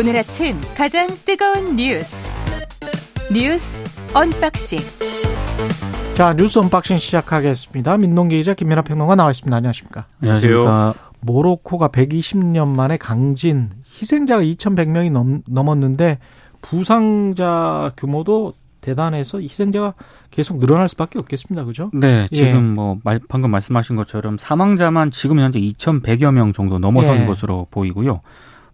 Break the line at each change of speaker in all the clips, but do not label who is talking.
오늘 아침 가장 뜨거운 뉴스 뉴스 언박싱
자 뉴스 언박싱 시작하겠습니다. 민동기 기자 김민하 평론가 나와 있습니다. 안녕하십니까?
안녕하십니까?
모로코가 120년 만에 강진 희생자가 2,100명이 넘, 넘었는데 부상자 규모도 대단해서 희생자가 계속 늘어날 수밖에 없겠습니다. 그죠?
네, 지금
예.
뭐 말- 방금 말씀하신 것처럼 사망자만 지금 현재 2,100여 명 정도 넘어선
예.
것으로 보이고요.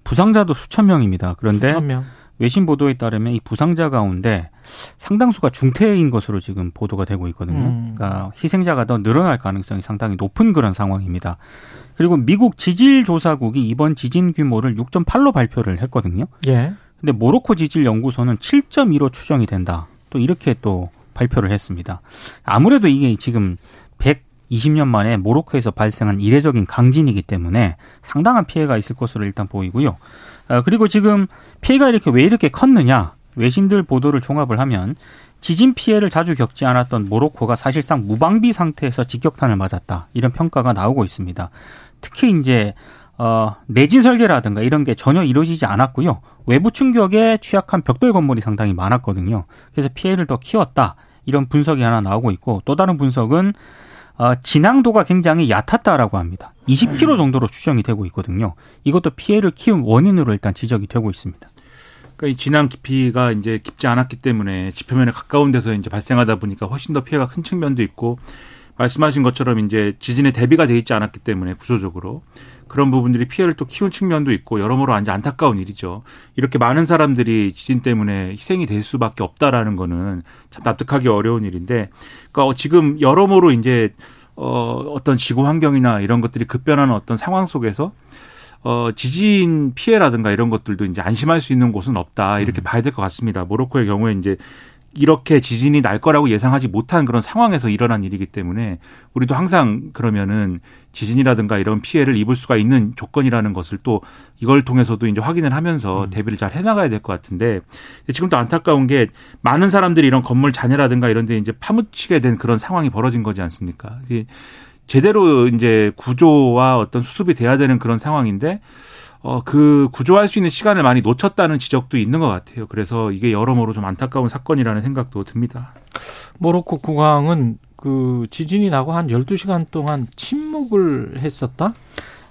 부상자도 수천 명입니다. 그런데
수천 명.
외신 보도에 따르면 이 부상자 가운데 상당수가 중태인 것으로 지금 보도가 되고 있거든요.
음.
그러니까 희생자가 더 늘어날 가능성이 상당히 높은 그런 상황입니다. 그리고 미국 지질조사국이 이번 지진 규모를 6.8로 발표를 했거든요.
예.
근데 모로코 지질 연구소는 7.2로 추정이 된다. 또 이렇게 또 발표를 했습니다. 아무래도 이게 지금 120년 만에 모로코에서 발생한 이례적인 강진이기 때문에 상당한 피해가 있을 것으로 일단 보이고요. 어, 그리고 지금 피해가 이렇게 왜 이렇게 컸느냐? 외신들 보도를 종합을 하면 지진 피해를 자주 겪지 않았던 모로코가 사실상 무방비 상태에서 직격탄을 맞았다. 이런 평가가 나오고 있습니다. 특히 이제 어, 내진 설계라든가 이런 게 전혀 이루어지지 않았고요. 외부 충격에 취약한 벽돌 건물이 상당히 많았거든요. 그래서 피해를 더 키웠다. 이런 분석이 하나 나오고 있고 또 다른 분석은 어, 진앙도가 굉장히 얕았다라고 합니다. 20km 정도로 추정이 되고 있거든요. 이것도 피해를 키운 원인으로 일단 지적이 되고 있습니다.
그러니까 이 진앙 깊이가 이제 깊지 않았기 때문에 지표면에 가까운 데서 이제 발생하다 보니까 훨씬 더 피해가 큰 측면도 있고 말씀하신 것처럼 이제 지진에 대비가 돼 있지 않았기 때문에 구조적으로 그런 부분들이 피해를 또 키운 측면도 있고 여러모로 이제 안타까운 일이죠. 이렇게 많은 사람들이 지진 때문에 희생이 될 수밖에 없다라는 거는 참 납득하기 어려운 일인데, 그러니까 지금 여러모로 이제 어 어떤 지구 환경이나 이런 것들이 급변하는 어떤 상황 속에서 어, 지진 피해라든가 이런 것들도 이제 안심할 수 있는 곳은 없다. 이렇게 봐야 될 것 같습니다. 모로코의 경우에 이제 이렇게 지진이 날 거라고 예상하지 못한 그런 상황에서 일어난 일이기 때문에 우리도 항상 그러면은 지진이라든가 이런 피해를 입을 수가 있는 조건이라는 것을 또 이걸 통해서도 이제 확인을 하면서 대비를 잘 해나가야 될 것 같은데 지금 또 안타까운 게 많은 사람들이 이런 건물 잔해라든가 이런 데 이제 파묻히게 된 그런 상황이 벌어진 거지 않습니까? 제대로 이제 구조와 어떤 수습이 돼야 되는 그런 상황인데 어, 그 구조할 수 있는 시간을 많이 놓쳤다는 지적도 있는 것 같아요. 그래서 이게 여러모로 좀 안타까운 사건이라는 생각도 듭니다.
모로코 국왕은 그 지진이 나고 한 12시간 동안 침묵을 했었다?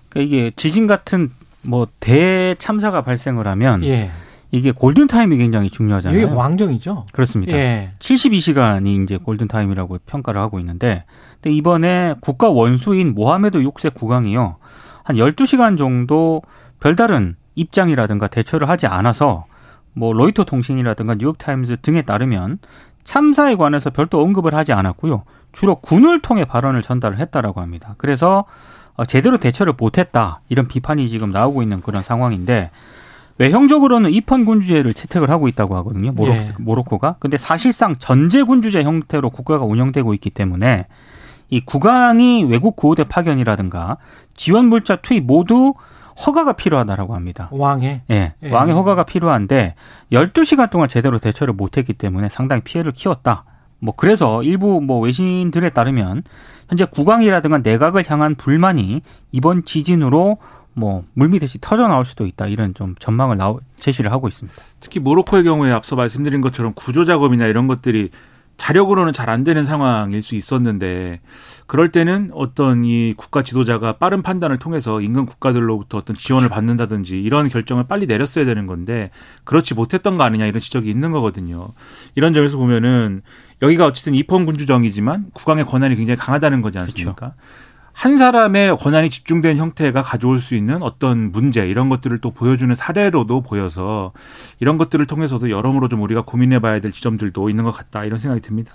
그러니까 이게 지진 같은 뭐 대참사가 발생을 하면
예.
이게 골든 타임이 굉장히 중요하잖아요.
이게 왕정이죠?
그렇습니다.
예.
72시간이 이제 골든 타임이라고 평가를 하고 있는데 근데 이번에 국가 원수인 모하메드 6세 국왕이요. 한 12시간 정도 별다른 입장이라든가 대처를 하지 않아서 뭐 로이터 통신이라든가 뉴욕 타임즈 등에 따르면 참사에 관해서 별도 언급을 하지 않았고요. 주로 군을 통해 발언을 전달을 했다라고 합니다. 그래서 어, 제대로 대처를 못했다 이런 비판이 지금 나오고 있는 그런 상황인데 외형적으로는 입헌 군주제를 채택을 하고 있다고 하거든요. 모로,
예.
모로코가. 근데 사실상 전제 군주제 형태로 국가가 운영되고 있기 때문에 이 국왕이 외국 구호대 파견이라든가 지원 물자 투입 모두 허가가 필요하다라고 합니다.
왕의.
예.
예.
왕의 허가가 필요한데 12시간 동안 제대로 대처를 못 했기 때문에 상당히 피해를 키웠다. 뭐 그래서 일부 뭐 외신들에 따르면 현재 국왕이라든가 내각을 향한 불만이 이번 지진으로 뭐 물밀듯이 터져 나올 수도 있다. 이런 좀 전망을 나오, 제시를 하고 있습니다.
특히 모로코의 경우에 앞서 말씀드린 것처럼 구조 작업이나 이런 것들이 자력으로는 잘 안 되는 상황일 수 있었는데 그럴 때는 어떤 이 국가 지도자가 빠른 판단을 통해서 인근 국가들로부터 어떤 지원을 받는다든지 이런 결정을 빨리 내렸어야 되는 건데 그렇지 못했던 거 아니냐 이런 지적이 있는 거거든요. 이런 점에서 보면은 여기가 어쨌든 입헌 군주정이지만 국왕의 권한이 굉장히 강하다는 거지 않습니까? 한 사람의 권한이 집중된 형태가 가져올 수 있는 어떤 문제 이런 것들을 또 보여주는 사례로도 보여서 이런 것들을 통해서도 여러모로 좀 우리가 고민해 봐야 될 지점들도 있는 것 같다 이런 생각이 듭니다.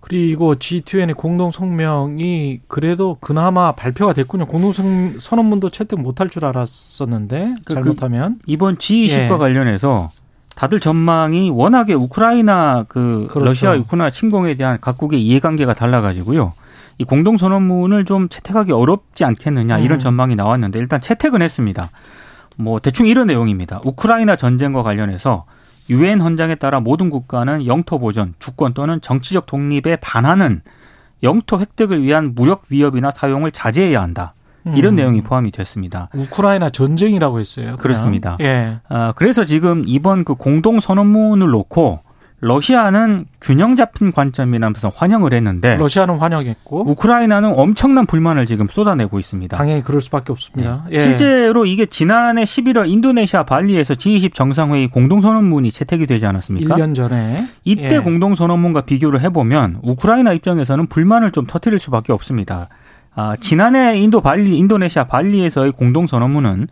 그리고 G2N의 공동 성명이 그래도 그나마 발표가 됐군요. 공동 성- 선언문도 채택 못할 줄 알았었는데
그-
잘못하면
이번 G20과
예.
관련해서 다들 전망이 워낙에 우크라이나 그
그렇죠.
러시아 우크라이나 침공에 대한 각국의 이해관계가 달라가지고요. 이 공동선언문을 좀 채택하기 어렵지 않겠느냐 이런
음.
전망이 나왔는데 일단 채택은 했습니다. 뭐 대충 이런 내용입니다. 우크라이나 전쟁과 관련해서 유엔 헌장에 따라 모든 국가는 영토 보전, 주권 또는 정치적 독립에 반하는 영토 획득을 위한 무력 위협이나 사용을 자제해야 한다. 이런
음.
내용이 포함이 됐습니다.
우크라이나 전쟁이라고 했어요. 그냥.
그렇습니다.
예.
아, 그래서 지금 이번 그 공동 선언문을 놓고 러시아는 균형 잡힌 관점이라면서 환영을 했는데
러시아는 환영했고
우크라이나는 엄청난 불만을 지금 쏟아내고 있습니다.
당연히 그럴 수밖에 없습니다. 예.
실제로 이게 지난해 11월 인도네시아 발리에서 G20 정상회의 공동선언문이 채택이 되지 않았습니까?
1년 전에
이때
예.
공동선언문과 비교를 해보면 우크라이나 입장에서는 불만을 좀 터뜨릴 수밖에 없습니다. 아, 지난해 인도 발리, 인도네시아 발리에서의 공동선언문은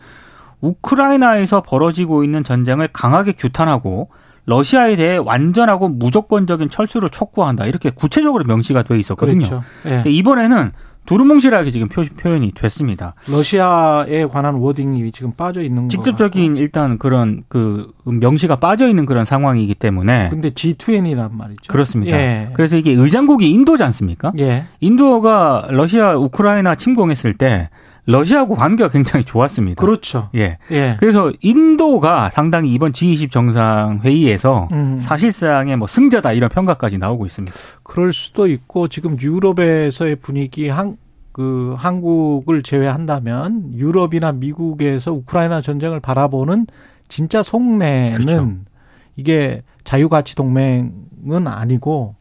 우크라이나에서 벌어지고 있는 전쟁을 강하게 규탄하고 러시아에 대해 완전하고 무조건적인 철수를 촉구한다. 이렇게 구체적으로 명시가 돼 있었거든요.
그렇죠. 예.
근데 이번에는 두루뭉실하게 지금 표, 표현이 됐습니다.
러시아에 관한 워딩이 지금 빠져 있는 거.
직접적인 일단 그런 그 명시가 빠져 있는 그런 상황이기 때문에
근데 G20이란 말이죠.
그렇습니다.
예.
그래서 이게 의장국이 인도지 않습니까?
예.
인도가 러시아 우크라이나 침공했을 때 러시아하고 관계가 굉장히 좋았습니다.
그렇죠.
예.
예.
그래서 인도가 상당히 이번 G20 정상 회의에서
음.
사실상의 뭐 승자다 이런 평가까지 나오고 있습니다.
그럴 수도 있고 지금 유럽에서의 분위기 한 그 한국을 제외한다면 유럽이나 미국에서 우크라이나 전쟁을 바라보는 진짜 속내는
그렇죠.
이게 자유가치 동맹은 아니고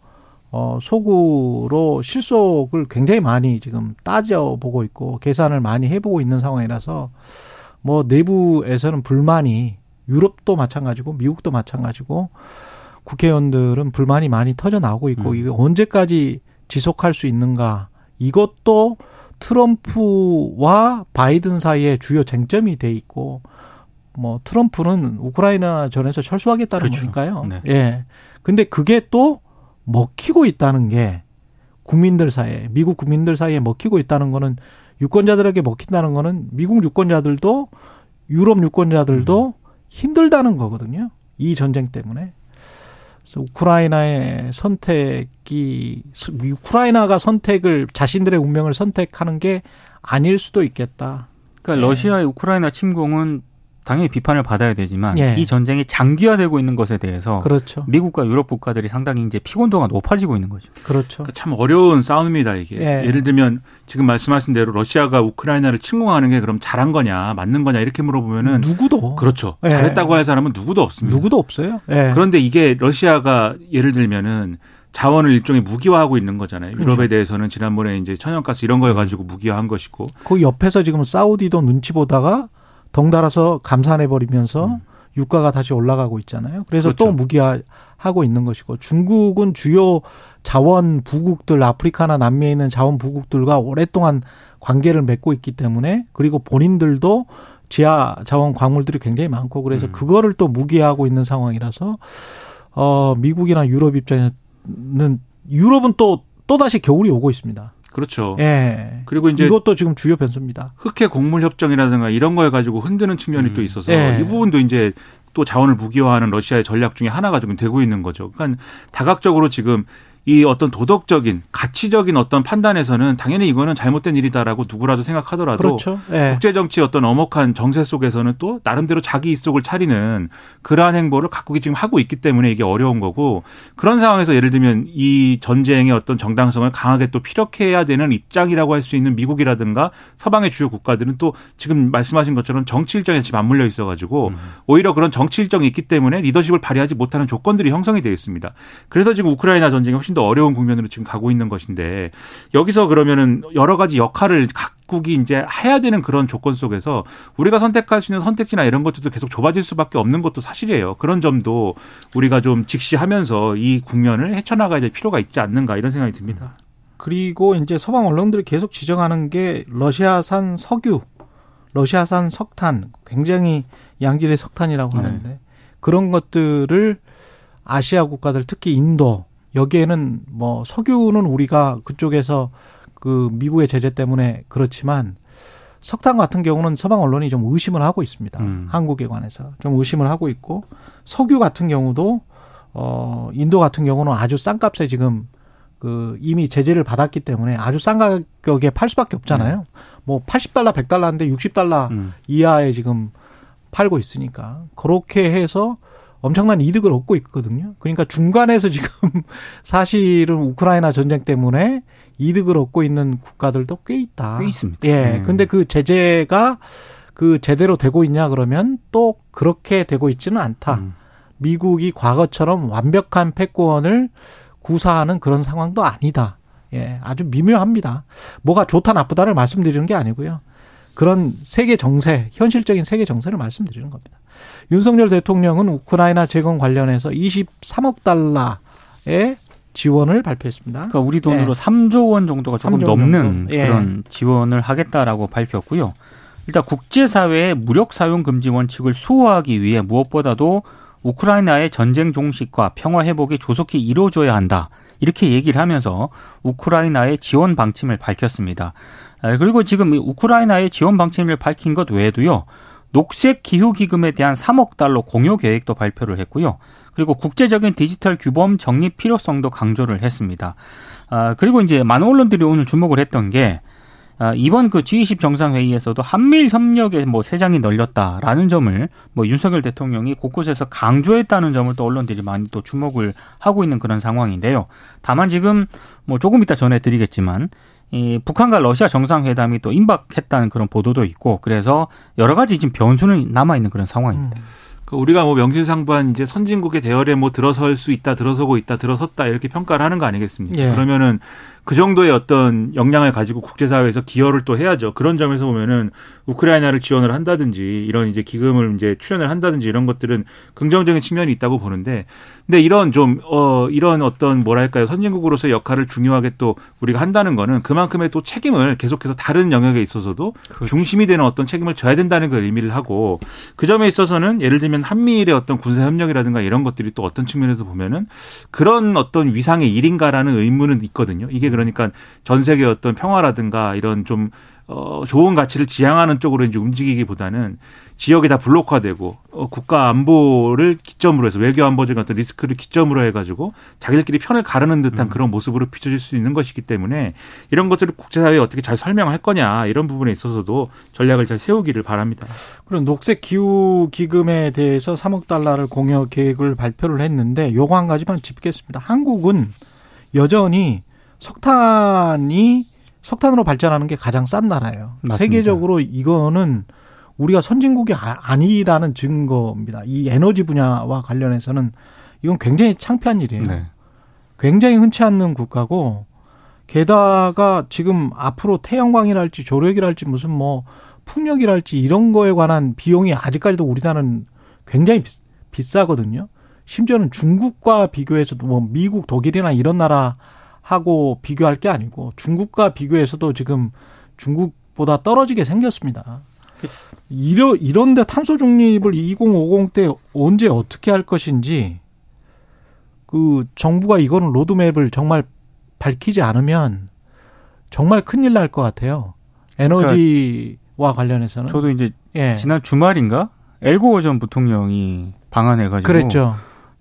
어 속으로 실속을 굉장히 많이 지금 따져보고 있고 계산을 많이 해보고 있는 상황이라서 뭐 내부에서는 불만이 유럽도 마찬가지고 미국도 마찬가지고 국회의원들은 불만이 많이 터져 나오고 있고
음.
이게 언제까지 지속할 수 있는가 이것도 트럼프와 바이든 사이에 주요 쟁점이 돼 있고 뭐 트럼프는 우크라이나 전에서 철수하겠다는
그렇죠.
거니까요.
네.
예. 근데 그게 또 먹히고 있다는 게 국민들 사이에 미국 국민들 사이에 먹히고 있다는 거는 유권자들에게 먹힌다는 거는 미국 유권자들도 유럽 유권자들도 힘들다는 거거든요. 이 전쟁 때문에. 그래서 우크라이나의 선택이 우크라이나가 선택을 자신들의 운명을 선택하는 게 아닐 수도 있겠다.
그러니까
예.
러시아의 우크라이나 침공은 당연히 비판을 받아야 되지만
예.
이 전쟁이 장기화되고 있는 것에 대해서
그렇죠.
미국과 유럽 국가들이 상당히 이제 피곤도가 높아지고 있는 거죠.
그렇죠.
그러니까 참 어려운 싸움입니다 이게.
예.
예. 를 들면 지금 말씀하신 대로 러시아가 우크라이나를 침공하는 게 그럼 잘한 거냐 맞는 거냐 이렇게 물어보면은
누구도
그렇죠.
예.
잘했다고 할 사람은 누구도 없습니다.
누구도 없어요. 예.
그런데 이게 러시아가 예를 들면은 자원을 일종의 무기화하고 있는 거잖아요. 유럽에
그렇죠.
대해서는 지난번에 이제 천연가스 이런 거 가지고 무기화한 것이고
그 옆에서 지금 사우디도 눈치 보다가 덩달아서 감산해 버리면서 유가가 다시 올라가고 있잖아요. 그래서
그렇죠.
또 무기화하고 있는 것이고 중국은 주요 자원 부국들 아프리카나 남미에 있는 자원 부국들과 오랫동안 관계를 맺고 있기 때문에 그리고 본인들도 지하 자원 광물들이 굉장히 많고 그래서
음.
그거를 또 무기화하고 있는 상황이라서 어 미국이나 유럽 입장에서는 유럽은 또 또다시 겨울이 오고 있습니다.
그렇죠.
예.
그리고 이제
이것도 지금 주요 변수입니다.
흑해 곡물 협정이라든가 이런 거에 가지고 흔드는 측면이
음.
또 있어서
예.
이 부분도 이제 또 자원을 무기화하는 러시아의 전략 중에 하나가 지금 되고 있는 거죠. 그러니까 다각적으로 지금 이 어떤 도덕적인 가치적인 어떤 판단에서는 당연히 이거는 잘못된 일이다라고 누구라도 생각하더라도
그렇죠. 예.
국제 정치 어떤 엄혹한 정세 속에서는 또 나름대로 자기 입속을 차리는 그러한 행보를 각국이 지금 하고 있기 때문에 이게 어려운 거고 그런 상황에서 예를 들면 이 전쟁의 어떤 정당성을 강하게 또 피력해야 되는 입장이라고 할 수 있는 미국이라든가 서방의 주요 국가들은 또 지금 말씀하신 것처럼 정치 일정에 지금 맞물려 있어 가지고 오히려 그런 정치 일정이 있기 때문에 리더십을 발휘하지 못하는 조건들이 형성이 되어 있습니다. 그래서 지금 우크라이나 전쟁이 훨씬 더 어려운 국면으로 지금 가고 있는 것인데 여기서 그러면은 여러 가지 역할을 각국이 이제 해야 되는 그런 조건 속에서 우리가 선택할 수 있는 선택지나 이런 것들도 계속 좁아질 수밖에 없는 것도 사실이에요. 그런 점도 우리가 좀 직시하면서 이 국면을 헤쳐나가야 될 필요가 있지 않는가 이런 생각이 듭니다.
그리고 이제 서방 언론들이 계속 지적하는 게 러시아산 석유, 러시아산 석탄, 굉장히 양질의 석탄이라고
네.
하는데 그런 것들을 아시아 국가들 특히 인도 여기에는 뭐 석유는 우리가 그쪽에서 그 미국의 제재 때문에 그렇지만 석탄 같은 경우는 서방 언론이 좀 의심을 하고 있습니다.
음.
한국에 관해서 좀 의심을 하고 있고 석유 같은 경우도 어 인도 같은 경우는 아주 싼 값에 지금 그 이미 제재를 받았기 때문에 아주 싼 가격에 팔 수밖에 없잖아요. 뭐 80달러, 100달러인데 60달러
음.
이하에 지금 팔고 있으니까 그렇게 해서 엄청난 이득을 얻고 있거든요. 그러니까 중간에서 지금 사실은 우크라이나 전쟁 때문에 이득을 얻고 있는 국가들도 꽤 있다.
꽤 있습니다.
예.
네.
근데 그 제재가 그 제대로 되고 있냐 그러면 또 그렇게 되고 있지는 않다.
음.
미국이 과거처럼 완벽한 패권을 구사하는 그런 상황도 아니다. 예, 아주 미묘합니다. 뭐가 좋다 나쁘다를 말씀드리는 게 아니고요. 그런 세계 정세, 현실적인 세계 정세를 말씀드리는 겁니다. 윤석열 대통령은 우크라이나 재건 관련해서 23억 달러의 지원을 발표했습니다.
그러니까 우리 돈으로
예.
3조 원 정도가 조금
3조
넘는
정도. 예.
그런 지원을 하겠다라고 밝혔고요. 일단 국제사회의 무력 사용 금지 원칙을 수호하기 위해 무엇보다도 우크라이나의 전쟁 종식과 평화 회복이 조속히 이루어져야 한다. 이렇게 얘기를 하면서 우크라이나의 지원 방침을 밝혔습니다. 아, 그리고 지금 이 우크라이나의 지원 방침을 밝힌 것 외에도요. 녹색 기후 기금에 대한 3억 달러 공유 계획도 발표를 했고요. 그리고 국제적인 디지털 규범 정립 필요성도 강조를 했습니다. 아, 그리고 이제 많은 언론들이 오늘 주목을 했던 게 아, 이번 그 G20 정상회의에서도 한미일 협력에 뭐 세장이 널렸다라는 점을 뭐 윤석열 대통령이 곳곳에서 강조했다는 점을 또 언론들이 많이 또 주목을 하고 있는 그런 상황인데요. 다만 지금 뭐 조금 이따 전해드리겠지만 이 북한과 러시아 정상회담이 또 임박했다는 그런 보도도 있고 그래서 여러 가지 지금 변수는 남아 있는 그런 상황입니다.
그 우리가 뭐 명실상부한 이제 선진국의 대열에 뭐 들어설 수 있다, 들어서고 있다, 들어섰다 이렇게 평가를 하는 거 아니겠습니까?
예.
그러면은 그 정도의 어떤 역량을 가지고 국제사회에서 기여를 또 해야죠. 그런 점에서 보면은 우크라이나를 지원을 한다든지 이런 이제 기금을 이제 출연을 한다든지 이런 것들은 긍정적인 측면이 있다고 보는데 근데 이런 좀, 어, 이런 어떤 뭐랄까요. 선진국으로서의 역할을 중요하게 또 우리가 한다는 거는 그만큼의 또 책임을 계속해서 다른 영역에 있어서도 중심이 되는 어떤 책임을 져야 된다는 걸 의미를 하고 그 점에 있어서는 예를 들면 한미일의 어떤 군사협력이라든가 이런 것들이 또 어떤 측면에서 보면은 그런 어떤 위상의 일인가라는 의문은 있거든요. 이게 그러니까 전 세계 어떤 평화라든가 이런 좀 어, 좋은 가치를 지향하는 쪽으로 이제 움직이기보다는 지역이 다 블록화되고 어, 국가 안보를 기점으로 해서 외교 안보적인 어떤 리스크를 기점으로 해가지고 자기들끼리 편을 가르는 듯한 그런 모습으로 비춰질 수 있는 것이기 때문에 이런 것들을 국제사회에 어떻게 잘 설명할 거냐 이런 부분에 있어서도 전략을 잘 세우기를 바랍니다.
그럼 녹색 기후 기금에 대해서 3억 달러를 공여 계획을 발표를 했는데 요거 한 가지만 짚겠습니다. 한국은 여전히 석탄이 석탄으로 발전하는 게 가장 싼 나라예요.
맞습니다.
세계적으로 이거는 우리가 선진국이 아- 아니라는 증거입니다. 이 에너지 분야와 관련해서는 이건 굉장히 창피한 일이에요.
네.
굉장히 흔치 않는 국가고 게다가 지금 앞으로 태양광이랄지 조력이랄지 무슨 뭐 풍력이랄지 이런 거에 관한 비용이 아직까지도 우리나라는 굉장히 비, 비싸거든요. 심지어는 중국과 비교해서도 뭐 미국, 독일이나 이런 나라 하고 비교할 게 아니고 중국과 비교해서도 지금 중국보다 떨어지게 생겼습니다. 이러, 이런데 탄소 중립을 2050 때 언제 어떻게 할 것인지 그 정부가 이거는 로드맵을 정말 밝히지 않으면 정말 큰일 날 것 같아요. 에너지와 관련해서는.
저도 이제
예.
지난 주말인가 엘고어 전 부통령이 방한해가지고
그랬죠.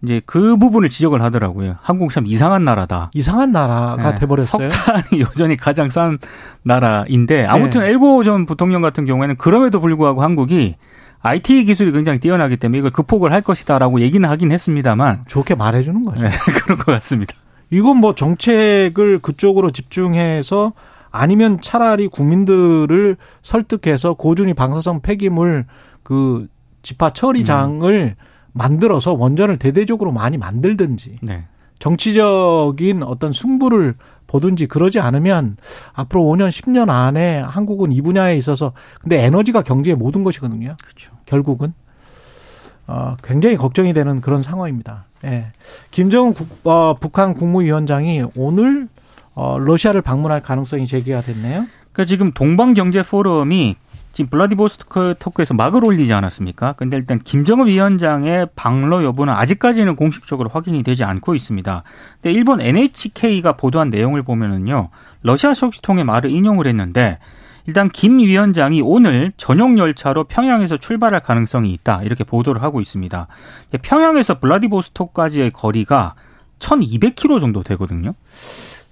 이제 그 부분을 지적을 하더라고요. 한국 참 이상한 나라다.
이상한 나라가
네.
돼버렸어요.
석탄이 여전히 가장 싼 나라인데 아무튼
네.
엘고 전 부통령 같은 경우에는 그럼에도 불구하고 한국이 IT 기술이 굉장히 뛰어나기 때문에 이걸 극복을 할 것이다라고 얘기는 하긴 했습니다만
좋게 말해주는 거죠.
네, 그럴 것 같습니다.
이건 뭐 정책을 그쪽으로 집중해서 아니면 차라리 국민들을 설득해서 고준위 방사성 폐기물 그 집화 처리장을 만들어서 원전을 대대적으로 많이 만들든지
네.
정치적인 어떤 승부를 보든지 그러지 않으면 앞으로 5년, 10년 안에 한국은 이 분야에 있어서 근데 에너지가 경제의 모든 것이거든요.
그렇죠.
결국은 어, 굉장히 걱정이 되는 그런 상황입니다. 예. 김정은 국, 어, 북한 국무위원장이 오늘 어, 러시아를 방문할 가능성이 제기가 됐네요.
그러니까 지금 동방경제 포럼이 지금 블라디보스토크에서 막을 올리지 않았습니까? 근데 일단 김정은 위원장의 방로 여부는 아직까지는 공식적으로 확인이 되지 않고 있습니다. 근데 일본 NHK가 보도한 내용을 보면은요, 러시아 소식통의 말을 인용을 했는데 일단 김 위원장이 오늘 전용 열차로 평양에서 출발할 가능성이 있다 이렇게 보도를 하고 있습니다. 평양에서 블라디보스토크까지의 거리가 1,200km 정도 되거든요.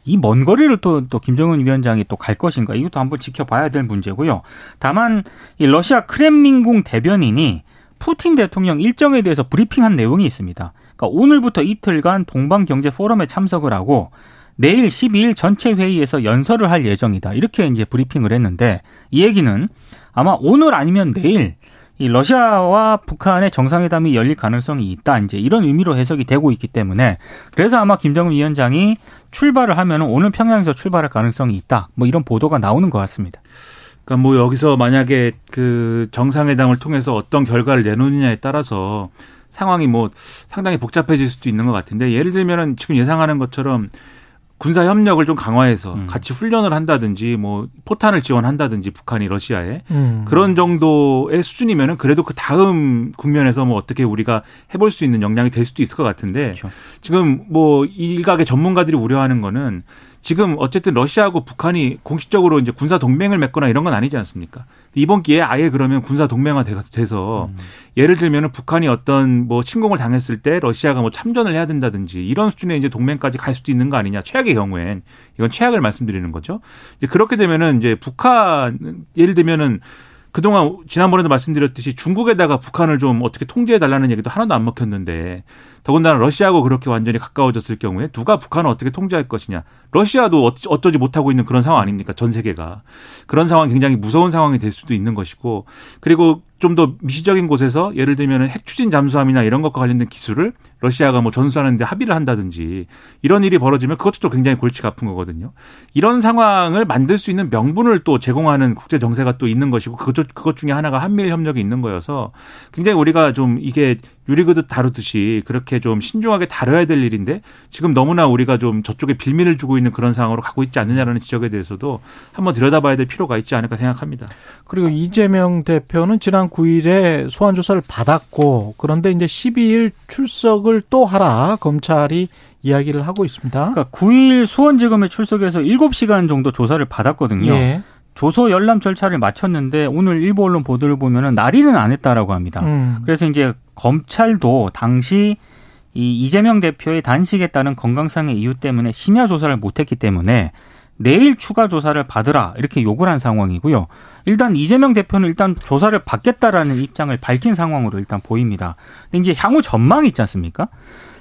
이 먼 거리를 또, 또 김정은 위원장이 또 갈 것인가 이것도 한번 지켜봐야 될 문제고요. 다만 이 러시아 크렘린궁 대변인이 푸틴 대통령 일정에 대해서 브리핑한 내용이 있습니다. 그러니까 오늘부터 이틀간 동방 경제 포럼에 참석을 하고 내일 12일 전체 회의에서 연설을 할 예정이다. 이렇게 이제 브리핑을 했는데 이 얘기는 아마 오늘 아니면 내일 이 러시아와 북한의 정상회담이 열릴 가능성이 있다. 이제 이런 의미로 해석이 되고 있기 때문에 그래서 아마 김정은 위원장이 출발을 하면 오늘 평양에서 출발할 가능성이 있다. 뭐 이런 보도가 나오는 것 같습니다.
그러니까 뭐 여기서 만약에 그 정상회담을 통해서 어떤 결과를 내놓느냐에 따라서 상황이 뭐 상당히 복잡해질 수도 있는 것 같은데 예를 들면은 지금 예상하는 것처럼 군사 협력을 좀 강화해서 음. 같이 훈련을 한다든지 뭐 포탄을 지원한다든지 북한이 러시아에 음. 그런 정도의 수준이면은 그래도 그 다음 국면에서 뭐 어떻게 우리가 해볼 수 있는 역량이 될 수도 있을 것 같은데 그렇죠. 지금 뭐 일각의 전문가들이 우려하는 거는 지금 어쨌든 러시아하고 북한이 공식적으로 이제 군사 동맹을 맺거나 이런 건 아니지 않습니까? 이번 기회에 아예 그러면 군사 동맹화 돼서 음. 예를 들면은 북한이 어떤 뭐 침공을 당했을 때 러시아가 뭐 참전을 해야 된다든지 이런 수준의 이제 동맹까지 갈 수도 있는 거 아니냐. 최악의 경우엔 이건 최악을 말씀드리는 거죠. 이제 그렇게 되면은 이제 북한 예를 들면은 그동안 지난번에도 말씀드렸듯이 중국에다가 북한을 좀 어떻게 통제해 달라는 얘기도 하나도 안 먹혔는데 더군다나 러시아하고 그렇게 완전히 가까워졌을 경우에 누가 북한을 어떻게 통제할 것이냐. 러시아도 어쩌지 못하고 있는 그런 상황 아닙니까? 전 세계가. 그런 상황이 굉장히 무서운 상황이 될 수도 있는 것이고 그리고 좀 더 미시적인 곳에서 예를 들면 핵 추진 잠수함이나 이런 것과 관련된 기술을 러시아가 뭐 전수하는데 합의를 한다든지 이런 일이 벌어지면 그것도 또 굉장히 골치가 아픈 거거든요. 이런 상황을 만들 수 있는 명분을 또 제공하는 국제 정세가 또 있는 것이고 그것 그것 중에 하나가 한미일 협력이 있는 거여서 굉장히 우리가 좀 이게 유리그릇 다루듯이 그렇게 좀 신중하게 다뤄야 될 일인데 지금 너무나 우리가 좀 저쪽에 빌미를 주고 있는 그런 상황으로 가고 있지 않느냐라는 지적에 대해서도 한번 들여다봐야 될 필요가 있지 않을까 생각합니다.
그리고 이재명 대표는 지난 9일에 소환 조사를 받았고 그런데 이제 12일 출석을 또 하라 검찰이 이야기를 하고 있습니다.
그러니까 9일 수원지검에 출석해서 7시간 정도 조사를 받았거든요. 예. 조서 열람 절차를 마쳤는데 오늘 일부 언론 보도를 보면은 날이는 안 했다라고 합니다. 음. 그래서 이제 검찰도 당시 이 이재명 대표의 단식에 따른 건강상의 이유 때문에 심야 조사를 못했기 때문에 내일 추가 조사를 받으라 이렇게 요구를 한 상황이고요. 일단 이재명 대표는 일단 조사를 받겠다라는 입장을 밝힌 상황으로 일단 보입니다. 근데 이제 향후 전망이 있지 않습니까?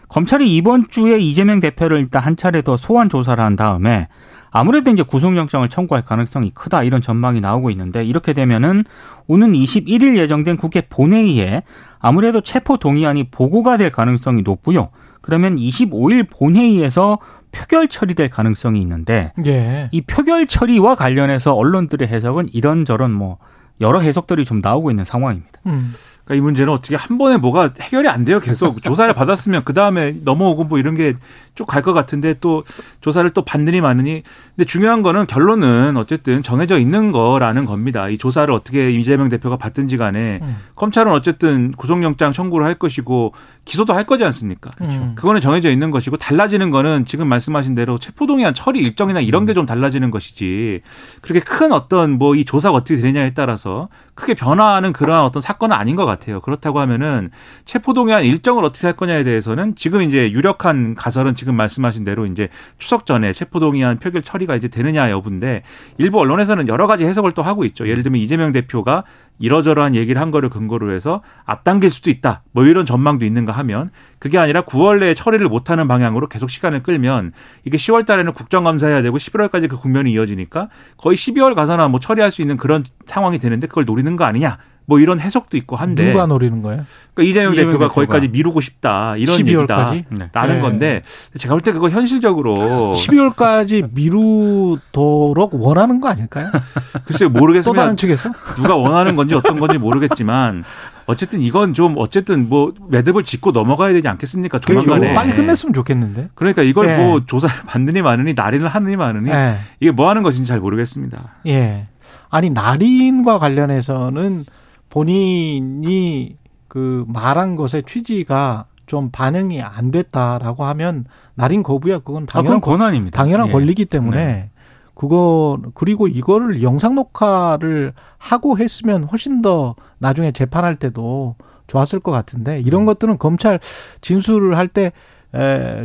검찰이 이번 주에 이재명 대표를 일단 한 차례 더 소환 조사를 한 다음에 아무래도 이제 구속영장을 청구할 가능성이 크다 이런 전망이 나오고 있는데 이렇게 되면은 오는 21일 예정된 국회 본회의에 아무래도 체포 동의안이 보고가 될 가능성이 높고요. 그러면 25일 본회의에서 표결 처리될 가능성이 있는데 예. 이 표결 처리와 관련해서 언론들의 해석은 이런저런 뭐 여러 해석들이 좀 나오고 있는 상황입니다. 음.
그러니까 이 문제는 어떻게 한 번에 뭐가 해결이 안 돼요. 계속 조사를 받았으면 그 다음에 넘어오고 뭐 이런 게 쭉 갈 것 같은데 또 조사를 또 받느니 마느니. 근데 중요한 거는 결론은 어쨌든 정해져 있는 거라는 겁니다. 이 조사를 어떻게 이재명 대표가 받든지 간에 음. 검찰은 어쨌든 구속영장 청구를 할 것이고 기소도 할 거지 않습니까? 그렇죠. 음. 그거는 정해져 있는 것이고 달라지는 거는 지금 말씀하신 대로 체포동의안 처리 일정이나 이런 게 좀 달라지는 것이지 그렇게 큰 어떤 뭐 이 조사가 어떻게 되느냐에 따라서 크게 변화하는 그러한 어떤 사건은 아닌 것 같아요. 그렇다고 하면은 체포동의안 일정을 어떻게 할 거냐에 대해서는 지금 이제 유력한 가설은 지금 말씀하신 대로 이제 추석 전에 체포동의안 표결 처리가 이제 되느냐 여부인데 일부 언론에서는 여러 가지 해석을 또 하고 있죠. 예를 들면 이재명 대표가 이러저러한 얘기를 한 거를 근거로 해서 앞당길 수도 있다. 뭐 이런 전망도 있는가 하면 그게 아니라 9월 내에 처리를 못하는 방향으로 계속 시간을 끌면 이게 10월 달에는 국정감사해야 되고 11월까지 그 국면이 이어지니까 거의 12월 가서나 뭐 처리할 수 있는 그런 상황이 되는데 그걸 노리는 거 아니냐. 뭐 이런 해석도 있고 한데
누가 노리는 거예요?
그러니까 이재명, 이재명 대표가, 대표가, 거기까지 미루고 싶다 이런 12월까지? 얘기다 라는 네. 건데 제가 볼 때 그거 현실적으로
12월까지 미루도록 원하는 거 아닐까요?
글쎄요 모르겠습니다.
또 다른 측에서
누가 원하는 건지 어떤 건지 모르겠지만 어쨌든 이건 좀 어쨌든 뭐 매듭을 짓고 넘어가야 되지 않겠습니까? 조만간에
빨리 끝냈으면 좋겠는데.
그러니까 이걸 네. 뭐 조사를 받느니 마느니 날인을 하느니 마느니 네. 이게 뭐 하는 것인지 잘 모르겠습니다.
예. 아니 날인과 관련해서는 본인이 그 말한 것의 취지가 좀 반영이 안 됐다라고 하면 날인 거부야 그건 당연한 아,
권한입니다.
당연한 예. 권리기 때문에 네. 그거 그리고 이거를 영상 녹화를 하고 했으면 훨씬 더 나중에 재판할 때도 좋았을 것 같은데 이런 음. 것들은 검찰 진술을 할 때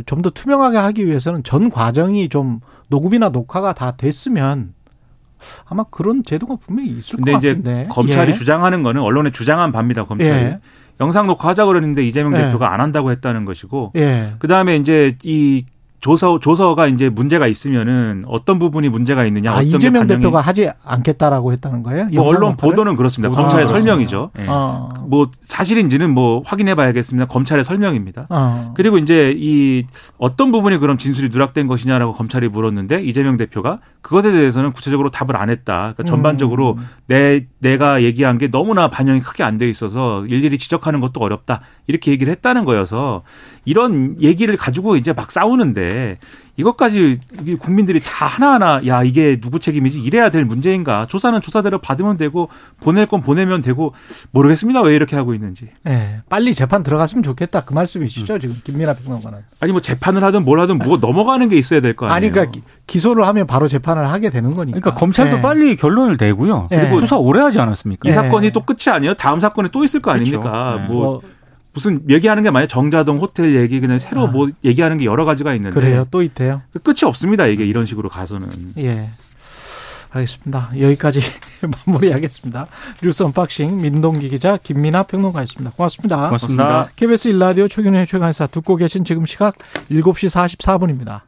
좀 더 투명하게 하기 위해서는 전 과정이 좀 녹음이나 녹화가 다 됐으면 아마 그런 제도가 분명히 있을 것 같은데. 근데
이제 검찰이 예. 주장하는 거는 언론에 주장한 바입니다. 검찰이. 예. 영상 녹화하자 그랬는데 이재명 예. 대표가 안 한다고 했다는 것이고. 예. 그다음에 이제 이 조서 조서가 이제 문제가 있으면은 어떤 부분이 문제가 있느냐
아,
어떤 게
이재명
반영이-
대표가 하지 않겠다라고 했다는 거예요?
뭐 언론
검사를?
보도는 그렇습니다.
보도는
검찰의
그렇습니다.
설명이죠.
예.
어.
뭐 사실인지는 뭐 확인해 봐야겠습니다. 검찰의 설명입니다.
어.
그리고 이제 이 어떤 부분이 그럼 진술이 누락된 것이냐라고 검찰이 물었는데 이재명 대표가 그것에 대해서는 구체적으로 답을 안 했다. 그러니까 전반적으로
음.
내 내가 얘기한 게 너무나 반영이 크게 안 돼 있어서 일일이 지적하는 것도 어렵다. 이렇게 얘기를 했다는 거여서 이런 얘기를 가지고 이제 막 싸우는데 이것까지 이게 국민들이 다 하나하나 야 이게 누구 책임이지 이래야 될 문제인가 조사는 조사대로 받으면 되고 보낼 건 보내면 되고 모르겠습니다 왜 이렇게 하고 있는지
예, 빨리 재판 들어갔으면 좋겠다 그 말씀이시죠 지금 김민하 평론가는.
아니 뭐 재판을 하든 뭘 하든 뭐 넘어가는 게 있어야 될 거 아니에요.
아니 그러니까 기- 기소를 하면 바로 재판을 하게 되는 거니까.
그러니까 검찰도
예.
빨리 결론을 내고요.
예.
그리고 수사 오래 하지 않았습니까?
이
예.
사건이 또 끝이 아니에요. 다음 사건이 또 있을 거
그렇죠.
아닙니까?
네.
뭐뭐
무슨 얘기하는 게 만약 정자동 호텔 얘기 그냥 새로
아.
뭐 얘기하는 게 여러 가지가 있는데
그래요 또 있대요.
그 끝이 없습니다. 이게 이런 식으로 가서는.
예. 알겠습니다. 여기까지 마무리하겠습니다. 뉴스 언박싱 민동기 기자 김민하 평론가였습니다. 고맙습니다.
고맙습니다.
KBS 일라디오 최경영의 최강사 듣고 계신 지금 시각 7시 44분입니다.